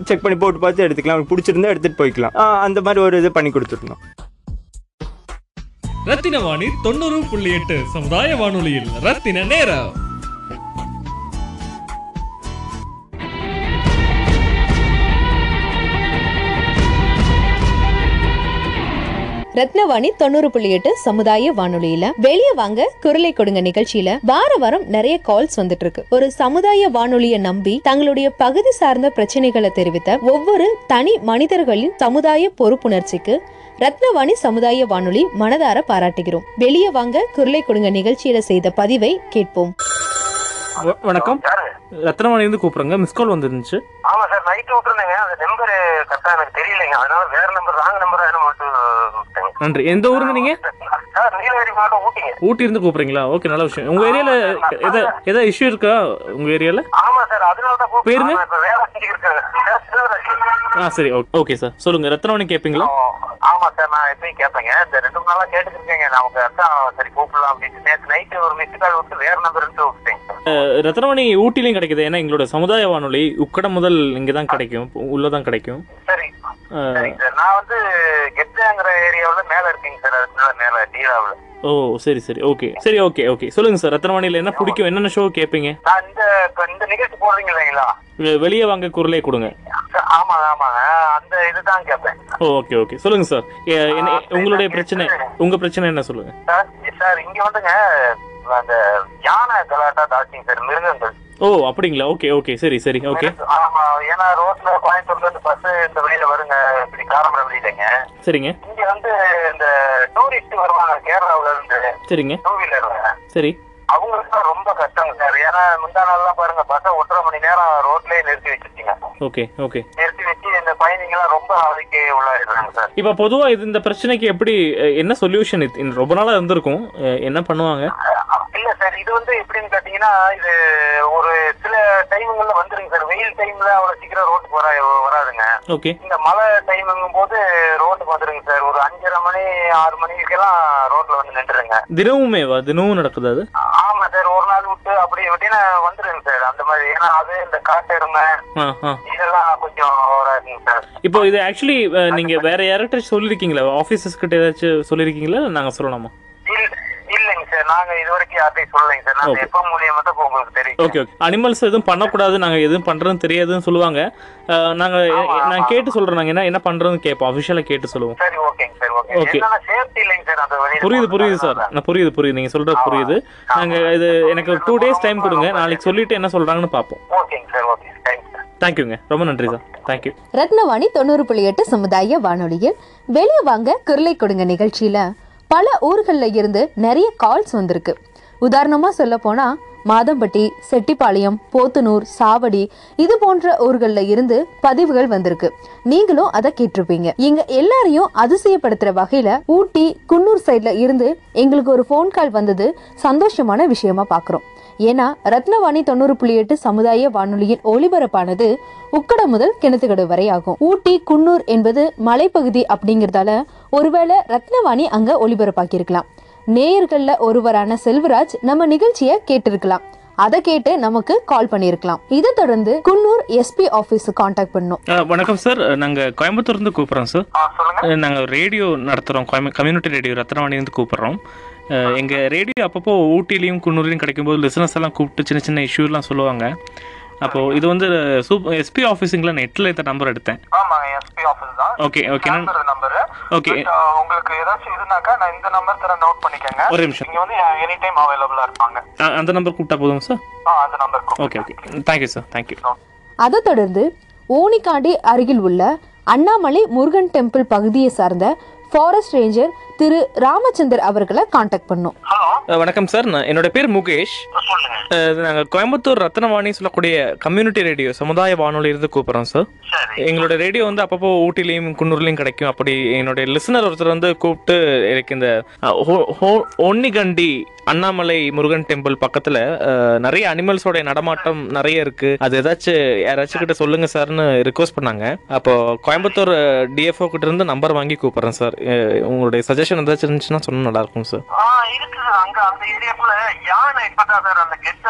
செக் பண்ணி போட்டு பார்த்து எடுத்துக்கலாம். அவங்களுக்கு பிடிச்சிருந்தா எடுத்துகிட்டு போய்க்கலாம். அந்த மாதிரி ஒரு இது பண்ணி கொடுத்துருந்தோம் ரத்தின வாணி தொண்ணூறு புள்ளி எட்டு சமுதாய வானொலியில் ரத்தின நேரம். ரத்னவாணி தொண்ணூறு புள்ளி எட்டு சமுதாய வானொலியில. வெளியே வாங்க குரலை கொடுங்க நிகழ்ச்சியில. வார வாரம் நிறைய கால்ஸ் வந்துட்டு இருக்கு ஒரு சமுதாய வானொலியை நம்பி தங்களுடைய பகுதி சார்ந்த பிரச்சனைகளை தெரிவித்த ஒவ்வொரு தனி மனிதர்களின் சமுதாய பொறுப்புணர்ச்சிக்கு ரத்னவாணி சமுதாய வானொலி மனதார பாராட்டுகிறோம். வெளியே வாங்க குரலை கொடுங்க நிகழ்ச்சியில செய்த பதிவை கேட்போம். வணக்கம். யாரு? ரத்னவாணிலேருந்து கூப்பிடுறேங்க. மிஸ் கால் வந்துருந்துச்சு. ஆமா சார் நைட்டு விட்டுருந்தேங்க. அந்த நம்பர் கரெக்டா எனக்கு தெரியலைங்க. அதனால வேற நம்பர் ராங் நம்பர் நன்றி. எந்த ஊருங்க நீங்க? ஊட்டி இருந்து கூப்பிடுறீங்களா? ஓகே நல்ல விஷயம். உங்க ஏரியால எதா ஏதாவது இஷ்யூ இருக்கா உங்க ஏரியால? பேருங்க? ஆ சரி. ஓகே சார் சொல்லுங்க. ரத்னவாணி கேட்பீங்களா ஆமா சார் நான் எப்பயும் கேட்பேங்க இந்த ரெண்டு மூணு நாளா கேட்டுருக்கேங்க நமக்கு அதான் சரி கூப்பிடலாம் அப்படின்னு. நேற்று நைட்டு ஒரு மிஸ் கால் விட்டு வேற நம்பர் சார் ரத்னவாணி ஊட்டிலையும் கிடைக்குது. ஏன்னா எங்களோட சமுதாய வானொலி உக்கடம் முதல் இங்கே தான் கிடைக்கும் உள்ளதான் கிடைக்கும். சரிங்க சார். நான் வந்து கெத்தாங்கிற ஏரியாவில் மேல இருக்கேங்க சார். அதுக்கு மேல டீலாவில். ஓ சரி சரி. ஓகே. சரி ஓகே ஓகே. சொல்லுங்க சார். ரத்னவாணியில் என்ன பிடிக்கும்? என்னென்ன ஷோ கேட்பீங்க நான் இந்த நிகழ்ச்சி போடுறீங்க இல்லைங்களா? வெளியே வாங்க குரலே கொடுங்க. ஆமாங்க ஆமாங்க. அந்த இதுதான் கேட்பேன் ஓகே ஓகே. சொல்லுங்க சார். உங்களுடைய பிரச்சனை உங்க பிரச்சனை என்ன சொல்லுங்க? சார் சார் இங்க வந்துங்க அந்த யானை கலாட்டா தாச்சிங்க சார் மிருகங்கள். ஓ அப்படிங்களா? ஓகே ஓகே சரி சரி ஓகே. ஆமா ஏன்னா ரோட்ல கோயம்புத்தூர்ல இருந்து பஸ் இந்த வழியில வருங்க. இப்படி காரமடை வழியிலங்க சரிங்க. இங்க வந்து இந்த டூரிஸ்ட் வருவாங்க கேரளாவுல இருந்து. சரிங்க. டூ வீலர்ல சரி. அவங்களுக்கு ரொம்ப கஷ்டங்க சார். ஏன்னா முந்தா நாள்லாம் பாருங்க பஸ்ஸை ஒன்றரை மணி நேரம் ரோட்லயே நிறுத்தி வச்சிருக்கீங்க ஓகே ஓகே. நிறுத்தி வச்சு இந்த பயணிங்க எல்லாம் ரொம்ப அவதிக்கு உள்ளாயிடுறாங்க சார். இப்போ பொதுவா இது இந்த பிரச்சனைக்கு எப்படி என்ன சொல்யூஷன் ரொம்ப நாளா இருந்திருக்கும். என்ன பண்ணுவாங்க? சார். இது வந்து எப்படின்னு கேட்டீங்கன்னா இது ஒரு சில டைமுங்கள்ல வந்துருங்க சார். வெயில் டைம்ல அவ்வளவு சீக்கிரம் ரோட்டுக்கு வர வராதுங்க. ஓகே இந்த மழை டைமுங்கும் போது ரோட்டுக்கு வந்துருங்க சார். ஒரு அஞ்சரை மணி ஆறு மணிக்கெல்லாம் ரோட்ல வந்து நின்றுருங்க. தினமுமேவா? தினமும் நடக்குது அது? ஆமா சார். ஒரு நாள் விட்டு அப்படி இப்படின்னு வந்துருங்க சார். அந்த மாதிரி. ஏன்னா அது இந்த காட்டெருமை இதெல்லாம் கொஞ்சம் வராதுங்க சார். இப்போ இது ஆக்சுவலி நீங்க வேற யார்கிட்ட சொல்லிருக்கீங்களா? ஆஃபீஸர்ஸ் கிட்ட ஏதாச்சும் சொல்லிருக்கீங்களா? நாங்க சொல்லலாமா இல்ல இல்லைங்க சார். நாங்க இது வரைக்கும் யார்ட்டையும் சொல்லலைங்க சார். நாங்க Okay. எப்ப மூலியமா தான் இப்ப உங்களுக்கு தெரியும் ஓகே ஓகே அனிமல்ஸ் எதுவும் பண்ணக்கூடாது. நாங்க எதுவும் பண்றதுன்னு தெரியாதுன்னு சொல்லுவாங்க. நாங்க நான். கேட்டு சொல்றோம் நாங்க என்ன என்ன பண்றதுன்னு கேட்போம். அஃபிஷியலா கேட்டு சொல்லுவோம். சரி ஓகேங்க சார் ஓகே. சேஃப்டி இல்லைங்க சார். புரியுது புரியுது சார். நான் புரியுது புரியுது. நீங்க சொல்றது. புரியுது. நாங்க இது எனக்கு டூ டேஸ் டைம் கொடுங்க. நாளைக்கு சொல்லிட்டு என்ன சொல்றாங்கன்னு பார்ப்போம். ஓகேங்க சார் ஓகே. Thanks sir. தேங்க்யூங்க ரொம்ப நன்றி சார். தேங்க்யூ ரத்னவாணி தொண்ணூறு புள்ளி எட்டு சமுதாய வானொலியில். வெளியே வாங்க குரலை கொடுங்க நிகழ்ச்சியில. பல ஊர்களில் இருந்து நிறைய கால்ஸ் வந்திருக்கு. உதாரணமாக சொல்ல போனால் மாதம்பட்டி செட்டிப்பாளையம் போத்தனூர் சாவடி இது போன்ற ஊர்களில் இருந்து பதிவுகள் வந்திருக்கு. நீங்களும் அதை கேட்டிருப்பீங்க. எங்க எல்லாரையும் அதிசயப்படுத்துற வகையில ஊட்டி குன்னூர் சைட்ல இருந்து எங்களுக்கு ஒரு ஃபோன் கால் வந்தது. சந்தோஷமான விஷயமா பாக்குறோம். ஏன்னா ரத்னவாணி தொண்ணூறு புள்ளி எட்டு சமுதாய வானொலியின் ஒளிபரப்பானது உக்கடம் முதல் கிணத்துக்கடு வரை ஆகும். ஊட்டி குன்னூர் என்பது மலைப்பகுதி அப்படிங்கறதால ஒருவேளை ரத்னவாணி அங்க ஒளிபரப்பாக்கி இருக்கலாம் நேயர்கள்ல ஒருவரான செல்வராஜ் நம்ம நிகழ்ச்சியை கேட்டிருக்கலாம். அதை கேட்டு நமக்கு கால் பண்ணியிருக்கலாம். இதை தொடர்ந்து குன்னூர் எஸ்பி ஆபீஸ் காண்டாக்ட் பண்ணோம். வணக்கம் சார். நாங்கள் கோயம்புத்தூர்லேருந்து கூப்பிட்றோம் சார். நாங்கள் ரேடியோ நடத்துகிறோம் கம்யூனிட்டி ரேடியோ ரத்னவாணிலேருந்து கூப்பிட்றோம். எங்கள் ரேடியோ அப்பப்போ ஊட்டிலையும் குன்னூர்லையும் கிடைக்கும்போது லிசனர்ஸ் எல்லாம் கூப்பிட்டு சின்ன சின்ன இஷ்யூலாம் சொல்லுவாங்க. அப்போது இது வந்து சூப் எஸ்பி ஆஃபீஸுங்களா நெட்டில் இந்த நம்பர் எடுத்தேன். ஆமாங்க எஸ்பி ஆஃபீஸ் தான். ஓகே ஓகே நான் நம்பர் ஓகே உங்களுக்கு ஏதாச்சும் இதுனாக்கா நான் இந்த நம்பர் தர நோட் பண்ணிக்கங்க. ஒரு நிமிஷம். நீங்க வந்து எனி டைம் அவைலபிளா இருப்பாங்க. அந்த நம்பர் கூப்பிட்டா போதும் சார் ஆ அந்த number okay okay thank you sir thank you அதை தொடர்ந்து ஓனிக்காண்டி அருகில் உள்ள அண்ணாமலை முருகன் டெம்பிள் பகுதியை சார்ந்த ஃபாரஸ்ட் ரேஞ்சர் திரு ராமச்சந்தர் அவர்களை காண்டாக்ட் பண்ணோம். வணக்கம் சார். நான் என்னோட பேர் முகேஷ். நாங்கள் கோயம்புத்தூர் ரத்னவாணி சொல்லக்கூடிய கம்யூனிட்டி ரேடியோ சமுதாய வானொலியிலிருந்து கூப்பிட்றோம் சார். எங்களோட ரேடியோ வந்து அப்பப்போ ஊட்டிலையும் குன்னூர்லையும் கிடைக்கும். அப்படி என்னுடைய லிசனர் ஒருத்தர் வந்து கூப்பிட்டு எனக்கு இந்த ஒன்னிகண்டி அண்ணாமலை முருகன் டெம்பிள் பக்கத்துல நிறைய அனிமல்ஸோட நடமாட்டம் நிறைய இருக்கு. அது ஏதாச்சும் யாராச்சும் கிட்ட சொல்லுங்க சார்னு ரிக்வஸ்ட் பண்ணாங்க. அப்போ கோயம்புத்தூர் டிஎஃப்ஓ கிட்ட இருந்து நம்பர் வாங்கி கூப்பிடுறேன் சார். உங்களுடைய சஜஷன் ஏதாச்சும் இருந்துச்சுன்னா சொன்னா நல்லா இருக்கும் சார் ஆ இருக்குது அங்க அந்த ஏரியாக்குள்ள யானை இப்பதான் சார் அந்த கெட்ட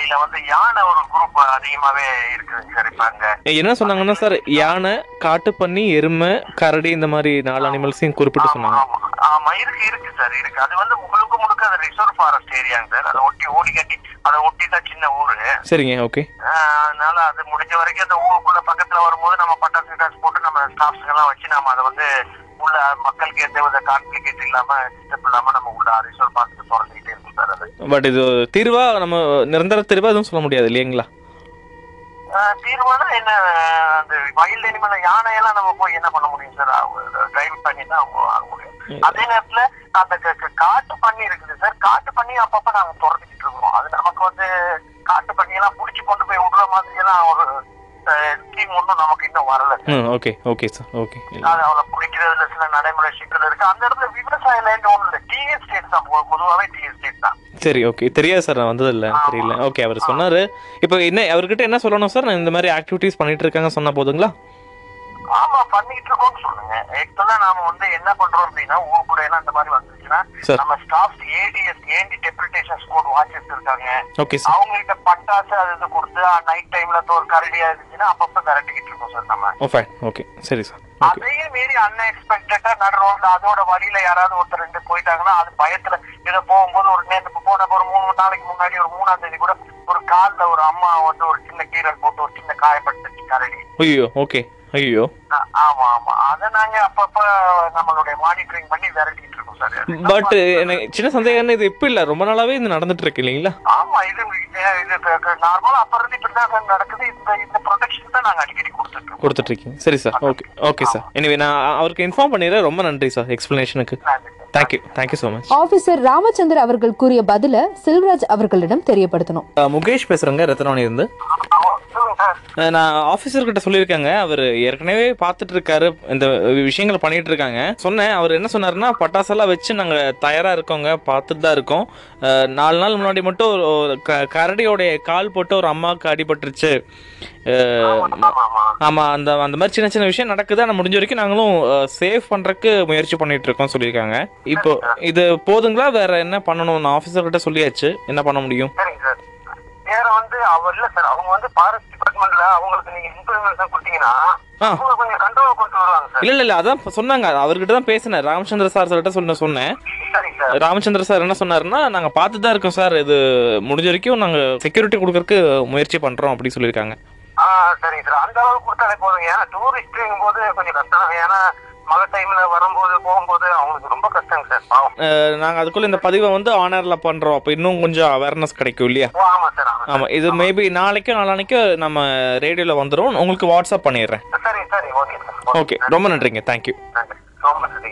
இல்ல வந்து யானை ஒரு குரூப் அதிகமாவே இருக்குதுங்க சார் இப்ப அங்க என்ன சொன்னாங்கன்னா சார் யானை காட்டுப்பன்னி எருமை கரடி இந்த மாதிரி நாலு அனிமல்ஸையும் குறிப்பிட்டு சொன்னாங்க. ஆமா. இருக்கு இருக்கு சார் இருக்கு. அது வந்து முழுக்க முழுக்க அது ரிசர்வ் ஃபாரஸ்ட் ஏரியாங்க சார் அதை ஒட்டி ஓடி கட்டி அதை ஒட்டி தான் சின்ன ஊரு. சரிங்க ஓகே ஆஹ் அதனால அது முடிஞ்ச வரைக்கும் அந்த ஊருக்குள்ள பக்கத்துல வரும்போது நம்ம பட்டாசு கிட்டாசு போட்டு நம்ம ஸ்டாஃப்ஸ் எல்லாம் வச்சு நம்ம அதை வந்து உள்ள மக்களுக்கு எந்த வித கான்ஃபிளிகேட் இல்லாம டிஸ்டர்ப் இல்லாம நம்ம உள்ள ரிசர்வ் பார்த்து திறந்துகிட்டே இருக்கும் சார் அது. பட் இது தீர்வா நம்ம நிரந்தர தீர்வா எதுவும் சொல்ல முடியாது இல்லைங்களா? தீர்மானம் என்ன அந்த வைல்ட் அனிமல் யானையெல்லாம் நம்ம போய் என்ன பண்ண முடியும் சார்? டிரைவ் பண்ணி தான் அவங்க ஆக முடியும். அதே நேரத்துல அந்த காட்டு பண்ணி இருக்குது சார். காட்டு பண்ணி அப்பப்ப நாங்க திறந்துக்கிட்டு இருக்கோம். அது நமக்கு வந்து காட்டு பண்ணி எல்லாம் புடிச்சு கொண்டு போய் விடுற மாதிரி எல்லாம் ஒரு ஸ்கீம் ஒன்றும் நமக்கு இன்னும் வரல ஓகே ஓகே சார் ஓகே அது சில நடைமுறை சிக்கல் இருக்கு. அந்த இடத்துல விவசாய லேண்ட் ஒண்ணு இல்லை. டி எஸ்டேட் தான் பொ- பொதுவாவே டி எஸ்டேட் தான். சரி ஓகே தெரியாது சார் நான் வந்தது இல்லை தெரியல. ஓகே அவர் சொன்னாரு. இப்போ என்ன அவர்கிட்ட என்ன சொல்லணும் சார்? நான் இந்த மாதிரி ஆக்டிவிட்டீஸ் பண்ணிட்டு இருக்காங்க சொன்னா போதுங்களா? ஆமா பண்ணிட்டு இருக்கோம்னு சொல்லுங்க. ஆக்சுவலா நாம வந்து என்ன பண்றோம் அப்படின்னா ஊருக்குள்ள எல்லாம் இந்த மாதிரி வந்துச்சுன்னா சார். நம்ம staffs ADS anti depredation squad watches இருக்காங்க. ஓகே சார் அவங்க கிட்ட பட்டாசு அது இது கொடுத்து நைட் டைம்ல ஒரு கரடியா இருந்துச்சுன்னா அப்பப்ப விரட்டிக்கிட்டு இருக்கோம் சார் நம்ம. ஓகே சரி சார் ஓகே அதையும் மீறி அன்எக்ஸ்பெக்டடா நடு ரோட்ல அதோட வழியில யாராவது ஒருத்தர் ரெண்டு போயிட்டாங்கன்னா அது பயத்துல. இதை போகும்போது ஒரு நேற்று போன ஒரு மூணு நாளைக்கு முன்னாடி ஒரு மூணாம் தேதி கூட ஒரு கால்ல ஒரு அம்மா வந்து ஒரு சின்ன கீரல் போட்டு ஒரு சின்ன காயப்பட்டுச்சு கரடி ஐயோ ஓகே ஐயோ. ஆமா ஆமா. அத நாங்க அப்பப்ப நம்மளுடைய மானிட்டரிங் பண்ணி விரட்டிட்டு இருக்கோம் சார். பட் எனக்கு சின்ன சந்தேகம் இது இப்போ இல்லை. ரொம்ப நாளாவே இது நடந்துட்டு இருக்கு இல்லைங்களா? ஆமா இது இது நார்மலா அப்ப இருந்து இப்படிதான் நடக்குது. இந்த இந்த அடிக்கடி கொடுத்துட்டு இருக்கோம் கொடுத்துட்டு இருக்கீங்க சரி sir. Okay okay sir. Anyway நான் அவருக்கு இன்ஃபார்ம் பண்ணிடுறேன். ரொம்ப நன்றி sir எக்ஸ்பிளனேஷனுக்கு. Thank you thank you so much officer Ramachandar அவர்கள் கூறிய பதில செல்வராஜ் அவர்களிடம் தெரியப்படுத்தணும். முகேஷ் பேசுகிறேங்க ரத்னவாணி இருந்து நான் ஆஃபீஸர் கிட்ட சொல்லியிருக்காங்க. அவர் ஏற்கனவே பார்த்துட்டு இருக்காரு இந்த விஷயங்களை பண்ணிட்டு இருக்காங்க சொன்னேன். அவர் என்ன சொன்னாருன்னா பட்டாசெல்லாம் வச்சு நாங்கள் தயாராக இருக்கோங்க. பார்த்துட்டு தான் இருக்கோம் நாலு நாள் முன்னாடி மட்டும் ஒரு- கரடியோடைய கால் போட்டு ஒரு அம்மாவுக்கு அடிபட்டுருச்சு. ஆமாம் அந்த அந்த மாதிரி சின்ன சின்ன விஷயம் நடக்குது. ஆனால் முடிஞ்ச வரைக்கும் நாங்களும் சேவ் பண்ணுறக்கு முயற்சி பண்ணிட்டு இருக்கோம் சொல்லியிருக்காங்க. இப்போ இது போதுங்களா? வேற என்ன பண்ணணும் நான் ஆஃபீஸர் கிட்ட சொல்லியாச்சு. என்ன பண்ண முடியும்? வேற வந்து அவர் இல்ல சார். அவங்க வந்து ஃபாரஸ்ட் டிபார்ட்மெண்ட்ல அவங்களுக்கு நீங்க இன்ஃபர்மேஷன் கொடுத்தீங்கன்னா கொஞ்சம் கண்ட்ரோல் கொண்டு வருவாங்க இல்லை இல்லை அதான் சொன்னாங்க. அவர்கிட்ட தான் பேசினேன். ராமச்சந்திர சார் கிட்ட சொன்ன சொன்னேன். ராமச்சந்திர சார் என்ன சொன்னாருன்னா நாங்கள் பார்த்து தான் இருக்கோம் சார் இது முடிஞ்ச வரைக்கும் நாங்கள் செக்யூரிட்டி கொடுக்கறதுக்கு முயற்சி பண்ணுறோம் அப்படி சொல்லியிருக்காங்க. சரிங்க சார் அந்த அளவுக்கு கொடுத்தாலே போதுங்க. ஏன்னா டூரிஸ்ட்ங்கும் போது கொஞ்சம் கஷ்டம். ஏன்னா மழை டைம்ல வரும்போது போகும்போது அவங்களுக்கு ரொம்ப கஷ்டங்க சார் பாவம். நாங்கள் அதுக்குள்ளே இந்த பதிவை வந்து ஆனரில் பண்ணுறோம் அப்போ இன்னும் கொஞ்சம் அவேர்னஸ் கிடைக்கும் இல்லையா? ஆமா சார் ஆமா இது மேபி நாளைக்கோ நாளானைக்கோ நம்ம ரேடியோவில் வந்துடும் உங்களுக்கு வாட்ஸ்அப் பண்ணிடுறேன். சரி சரி ஓகே சார். ஓகே ரொம்ப நன்றிங்க. தேங்க்யூ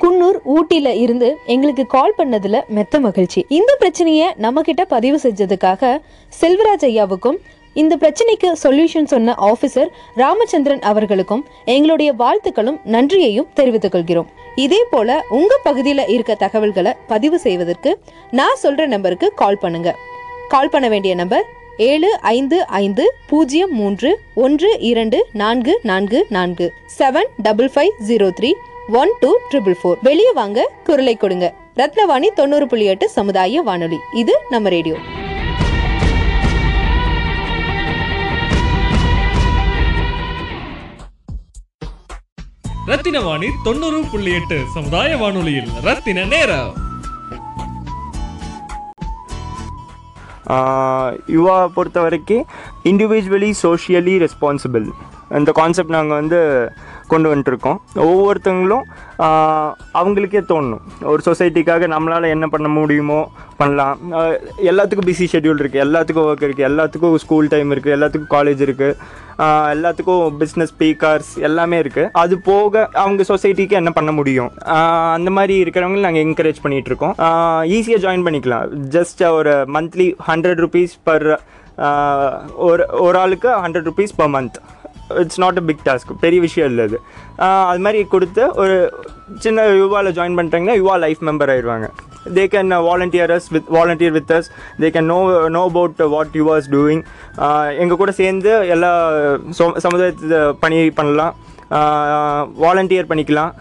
குன்னூர் ஊட்டில இருந்து எங்களுக்கு கால் பண்ணதுல மெத்த மகிழ்ச்சி. இந்த பிரச்சனையை நம்ம கிட்ட பதிவு செஞ்சதுக்காக செல்வராஜ் ஐயாவுக்கும் இந்த பிரச்சனைக்கு சொல்யூஷன் சொன்ன ஆபீசர் ராமச்சந்திரன் அவர்களுக்கும் எங்களுடைய வாழ்த்துக்களும் நன்றியையும் தெரிவித்துக் கொள்கிறோம். இதே போல உங்க பகுதியில் இருக்க தகவல்களை பதிவு செய்வதற்கு நான் சொல்ற நம்பருக்கு கால் பண்ணுங்க. கால் பண்ண வேண்டிய நம்பர் ஏழு ஐந்து ஐந்து பூஜ்ஜியம் மூன்று ஒன்று இரண்டு நான்கு நான்கு நான்கு seven double five zero three one two triple four வெளியே வாங்க குரலை கொடுங்க. ரத்னவாணி தொண்ணூறு புள்ளி எட்டு சமுதாய வானொலி. இது நம்ம ரேடியோ. ரத்தின வாணி தொண்ணூறு புள்ளி எட்டு சமுதாய வானொலியில். ரத்தின நேரம். யுவா பொறுத்த வரைக்கும் இண்டிவிஜுவலி சோஷியலி ரெஸ்பான்சிபிள் இந்த கான்செப்ட் நாங்கள் வந்து கொண்டு வந்துட்டுருக்கோம் ஒவ்வொருத்தங்களும் அவங்களுக்கே தோணும். ஒரு சொசைட்டிக்காக நம்மளால் என்ன பண்ண முடியுமோ பண்ணலாம். எல்லாத்துக்கும் பிஸி ஷெட்யூல் இருக்குது எல்லாத்துக்கும் ஒர்க் இருக்குது எல்லாத்துக்கும் ஸ்கூல் டைம் இருக்குது எல்லாத்துக்கும் காலேஜ் இருக்குது எல்லாத்துக்கும் பிஸ்னஸ் ஸ்பீக்கர்ஸ் எல்லாமே இருக்குது அது போக அவங்க சொசைட்டிக்கு என்ன பண்ண முடியும்? அந்த மாதிரி இருக்கிறவங்களை நாங்கள் என்கரேஜ் பண்ணிகிட்ருக்கோம் ஈஸியாக ஜாயின் பண்ணிக்கலாம். ஜஸ்ட் ஒரு மந்த்லி ஹண்ட்ரட் ருபீஸ் பர் ஒரு ஒரு ஆளுக்கு hundred rupees per month it's not a big task பெரிய விஷயம் இல்லை அது. அது மாதிரி கொடுத்து ஒரு சின்ன யுவாவில் ஜாயின் பண்ணிட்டாங்கன்னா யுவா லைஃப் மெம்பர் ஆயிடுவாங்க. They can volunteers with volunteer with us they can know know about what you are doing எங்கள் கூட சேர்ந்து எல்லா சொ- சமுதாயத்து பணி பண்ணலாம். வாலண்டியர் பண்ணிக்கலாம்.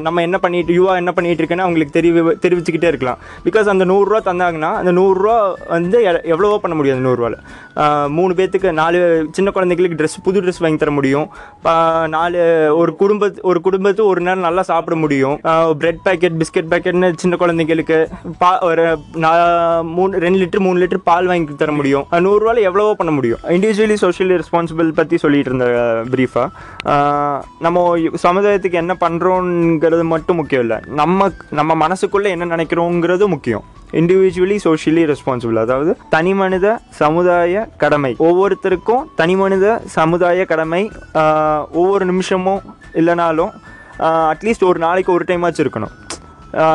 நம்ம என்ன பண்ணிட்டு யூவா என்ன பண்ணிகிட்டு இருக்கேன்னு அவங்களுக்கு தெரிவி தெரிவிச்சுக்கிட்டே இருக்கலாம். பிகாஸ் அந்த நூறுரூவா தந்தாங்கன்னா அந்த நூறுரூவா வந்து எ- எவ்வளவோ பண்ண முடியும் அந்த நூறுரூவாவில் மூணு பேர்த்துக்கு நாலு சின்ன குழந்தைங்களுக்கு ட்ரெஸ் புது ட்ரெஸ் வாங்கி தர முடியும். நாலு ஒரு குடும்ப ஒரு குடும்பத்து ஒரு நேரம் நல்லா சாப்பிட முடியும். பிரெட் பேக்கெட் பிஸ்கெட் பேக்கெட்னு சின்ன குழந்தைங்களுக்கு பா ஒரு நா- மூணு ரெண்டு லிட்டர் மூணு லிட்டர் பால் வாங்கி தர முடியும். நூறுரூவாவில் நூறுரூவால எவ்வளவோ பண்ண முடியும். இண்டிவிஜுவலி சோஷியலி ரெஸ்பான்சிபிள் பற்றி சொல்லிட்டு இருந்த ப்ரீஃபாக நம்ம சமுதாயத்துக்கு என்ன பண்ணுறோன்னு பண்ணுறோங்கிறது மட்டும் முக்கியம் இல்லை. நம்ம நம்ம மனசுக்குள்ளே என்ன நினைக்கிறோங்கிறது முக்கியம். இண்டிவிஜுவலி சோஷியலி ரெஸ்பான்சிபிள் அதாவது தனி மனித சமுதாய கடமை. ஒவ்வொருத்தருக்கும் தனி மனித சமுதாய கடமை ஒவ்வொரு நிமிஷமும் இல்லைனாலும் அட்லீஸ்ட் ஒரு நாளைக்கு ஒரு டைமாச்சும் இருக்கணும்.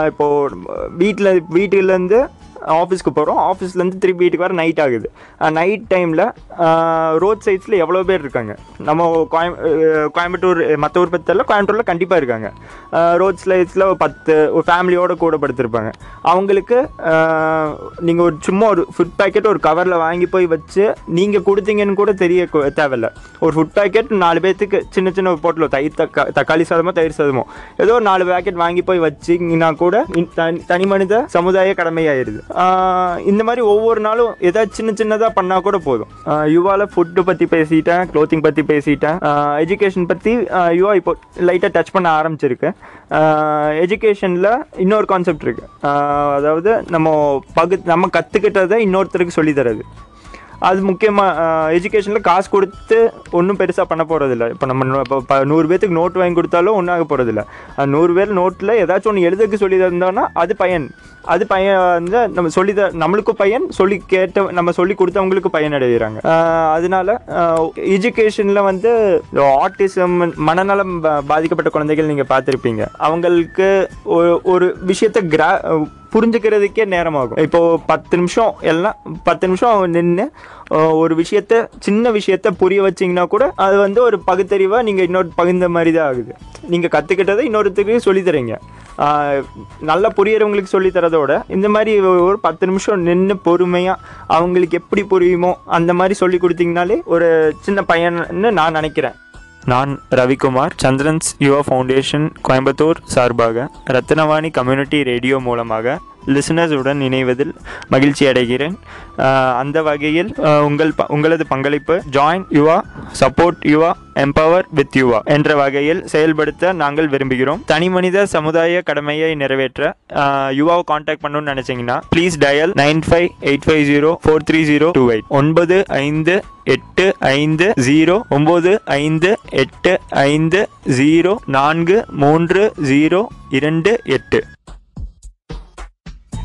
இப்போது வீட்டில் வீட்டிலேருந்து ஆஃபீஸ்க்கு போகிறோம் ஆஃபீஸ்லேருந்து திருப்பி வீட்டுக்கு வர நைட் ஆகுது. நைட் டைமில் ரோட் சைட்ஸில் எவ்வளோ பேர் இருக்காங்க? நம்ம கோயம் கோயம்புத்தூர் மற்ற ஊர் பற்றில கோயம்புத்தூரில் கண்டிப்பாக இருக்காங்க. ரோட் சைட்ஸில் ஒரு பத்து ஒரு ஃபேமிலியோட கூட படுத்திருப்பாங்க. அவங்களுக்கு நீங்கள் ஒரு சும்மா ஒரு ஃபுட் பேக்கெட் ஒரு கவரில் வாங்கி போய் வச்சு நீங்கள் கொடுத்தீங்கன்னு கூட தெரிய தேவையில்ல. ஒரு ஃபுட் பேக்கெட் நாலு பேர்த்துக்கு சின்ன சின்ன போட்டில் தயிர் தக்கா தக்காளி சாதமோ தயிர் சாதமோ. ஏதோ ஒரு நாலு பேக்கெட் வாங்கி போய் வச்சிங்கன்னா கூட தனி- தனி மனித சமுதாய கடமையாயிருது இந்த மாதிரி ஒவ்வொரு நாளும் ஏதாவது சின்ன சின்னதாக பண்ணால் கூட போதும். யுவாவில் ஃபுட்டு பற்றி பேசிட்டேன் க்ளோத்திங் பற்றி பேசிட்டேன். எஜுகேஷன் பற்றி யுவா இப்போ லைட்டாக டச் பண்ண ஆரம்பிச்சிருக்கு. எஜுகேஷனில் இன்னொரு கான்செப்ட் இருக்குது அதாவது நம்ம பகு நம்ம கற்றுக்கிட்டதை இன்னொருத்தருக்கு சொல்லித்தரது அது முக்கியமாக எஜுகேஷனில் காசு கொடுத்து ஒன்றும் பெருசாக பண்ண போகிறதில்ல இப்போ நம்ம இப்போ ப- நூறு பேர்த்துக்கு நோட் வாங்கி கொடுத்தாலும் ஒன்றும் ஆக போகிறதில்ல நூறு பேர் நோட்டில் ஏதாச்சும் ஒன்று எழுதுக்கு சொல்லி தந்தோன்னா அது பயன். அது பையன் வந்து நம்ம சொல்லி த நம்மளுக்கும் பையன் சொல்லி கேட்ட நம்ம சொல்லி கொடுத்தவங்களுக்கு பயன் அடைகிறாங்க அதனால எஜுகேஷனில் வந்து ஆர்டிசம் மனநலம் பாதிக்கப்பட்ட குழந்தைகள் நீங்கள் பார்த்துருப்பீங்க. அவங்களுக்கு ஒரு- ஒரு விஷயத்தை கிரா புரிஞ்சுக்கிறதுக்கே நேரமாகும். இப்போது பத்து நிமிஷம் எல்லாம் பத்து நிமிஷம் நின்று ஒரு விஷயத்த சின்ன விஷயத்த புரிய வச்சிங்கன்னா கூட அது வந்து ஒரு பகுத்தறிவாக நீங்கள் இன்னொரு பகிர்ந்த மாதிரி தான் ஆகுது. நீங்கள் கற்றுக்கிட்டதை இன்னொருத்தருக்கு சொல்லித் தரீங்க. நல்லா புரியறவங்களுக்கு சொல்லித் தரதோட இந்த மாதிரி ஒரு பத்து நிமிஷம் நின்று பொறுமையாக அவங்களுக்கு எப்படி புரியுமோ அந்த மாதிரி சொல்லி கொடுத்தீங்கனாலே ஒரு சின்ன பையன்னு நான் நினைக்கிறேன். நான் ரவிக்குமார் சந்திரன்ஸ் யுவா ஃபவுண்டேஷன் கோயம்புத்தூர் சார்பாக ரத்னவாணி கம்யூனிட்டி ரேடியோ மூலமாக லிசனர்ஸ் உடன் இணைவதில் மகிழ்ச்சி அடைகிறேன். அந்த வகையில் உங்கள் ப- உங்களது பங்களிப்பு join Yuva support Yuva empower with Yuva என்ற வகையில் செயல்படுத்த நாங்கள் விரும்புகிறோம். தனி மனித சமுதாய கடமையை நிறைவேற்ற யுவாவை காண்டாக்ட் பண்ணணும்னு நினைச்சீங்கன்னா please dial nine five eight five zero four three zero two eight ஒன்பது ஐந்து எட்டு ஐந்து ஜீரோ ஒம்பது ஐந்து எட்டு ஐந்து ஜீரோ நான்கு மூன்று ஜீரோ இரண்டு எட்டு.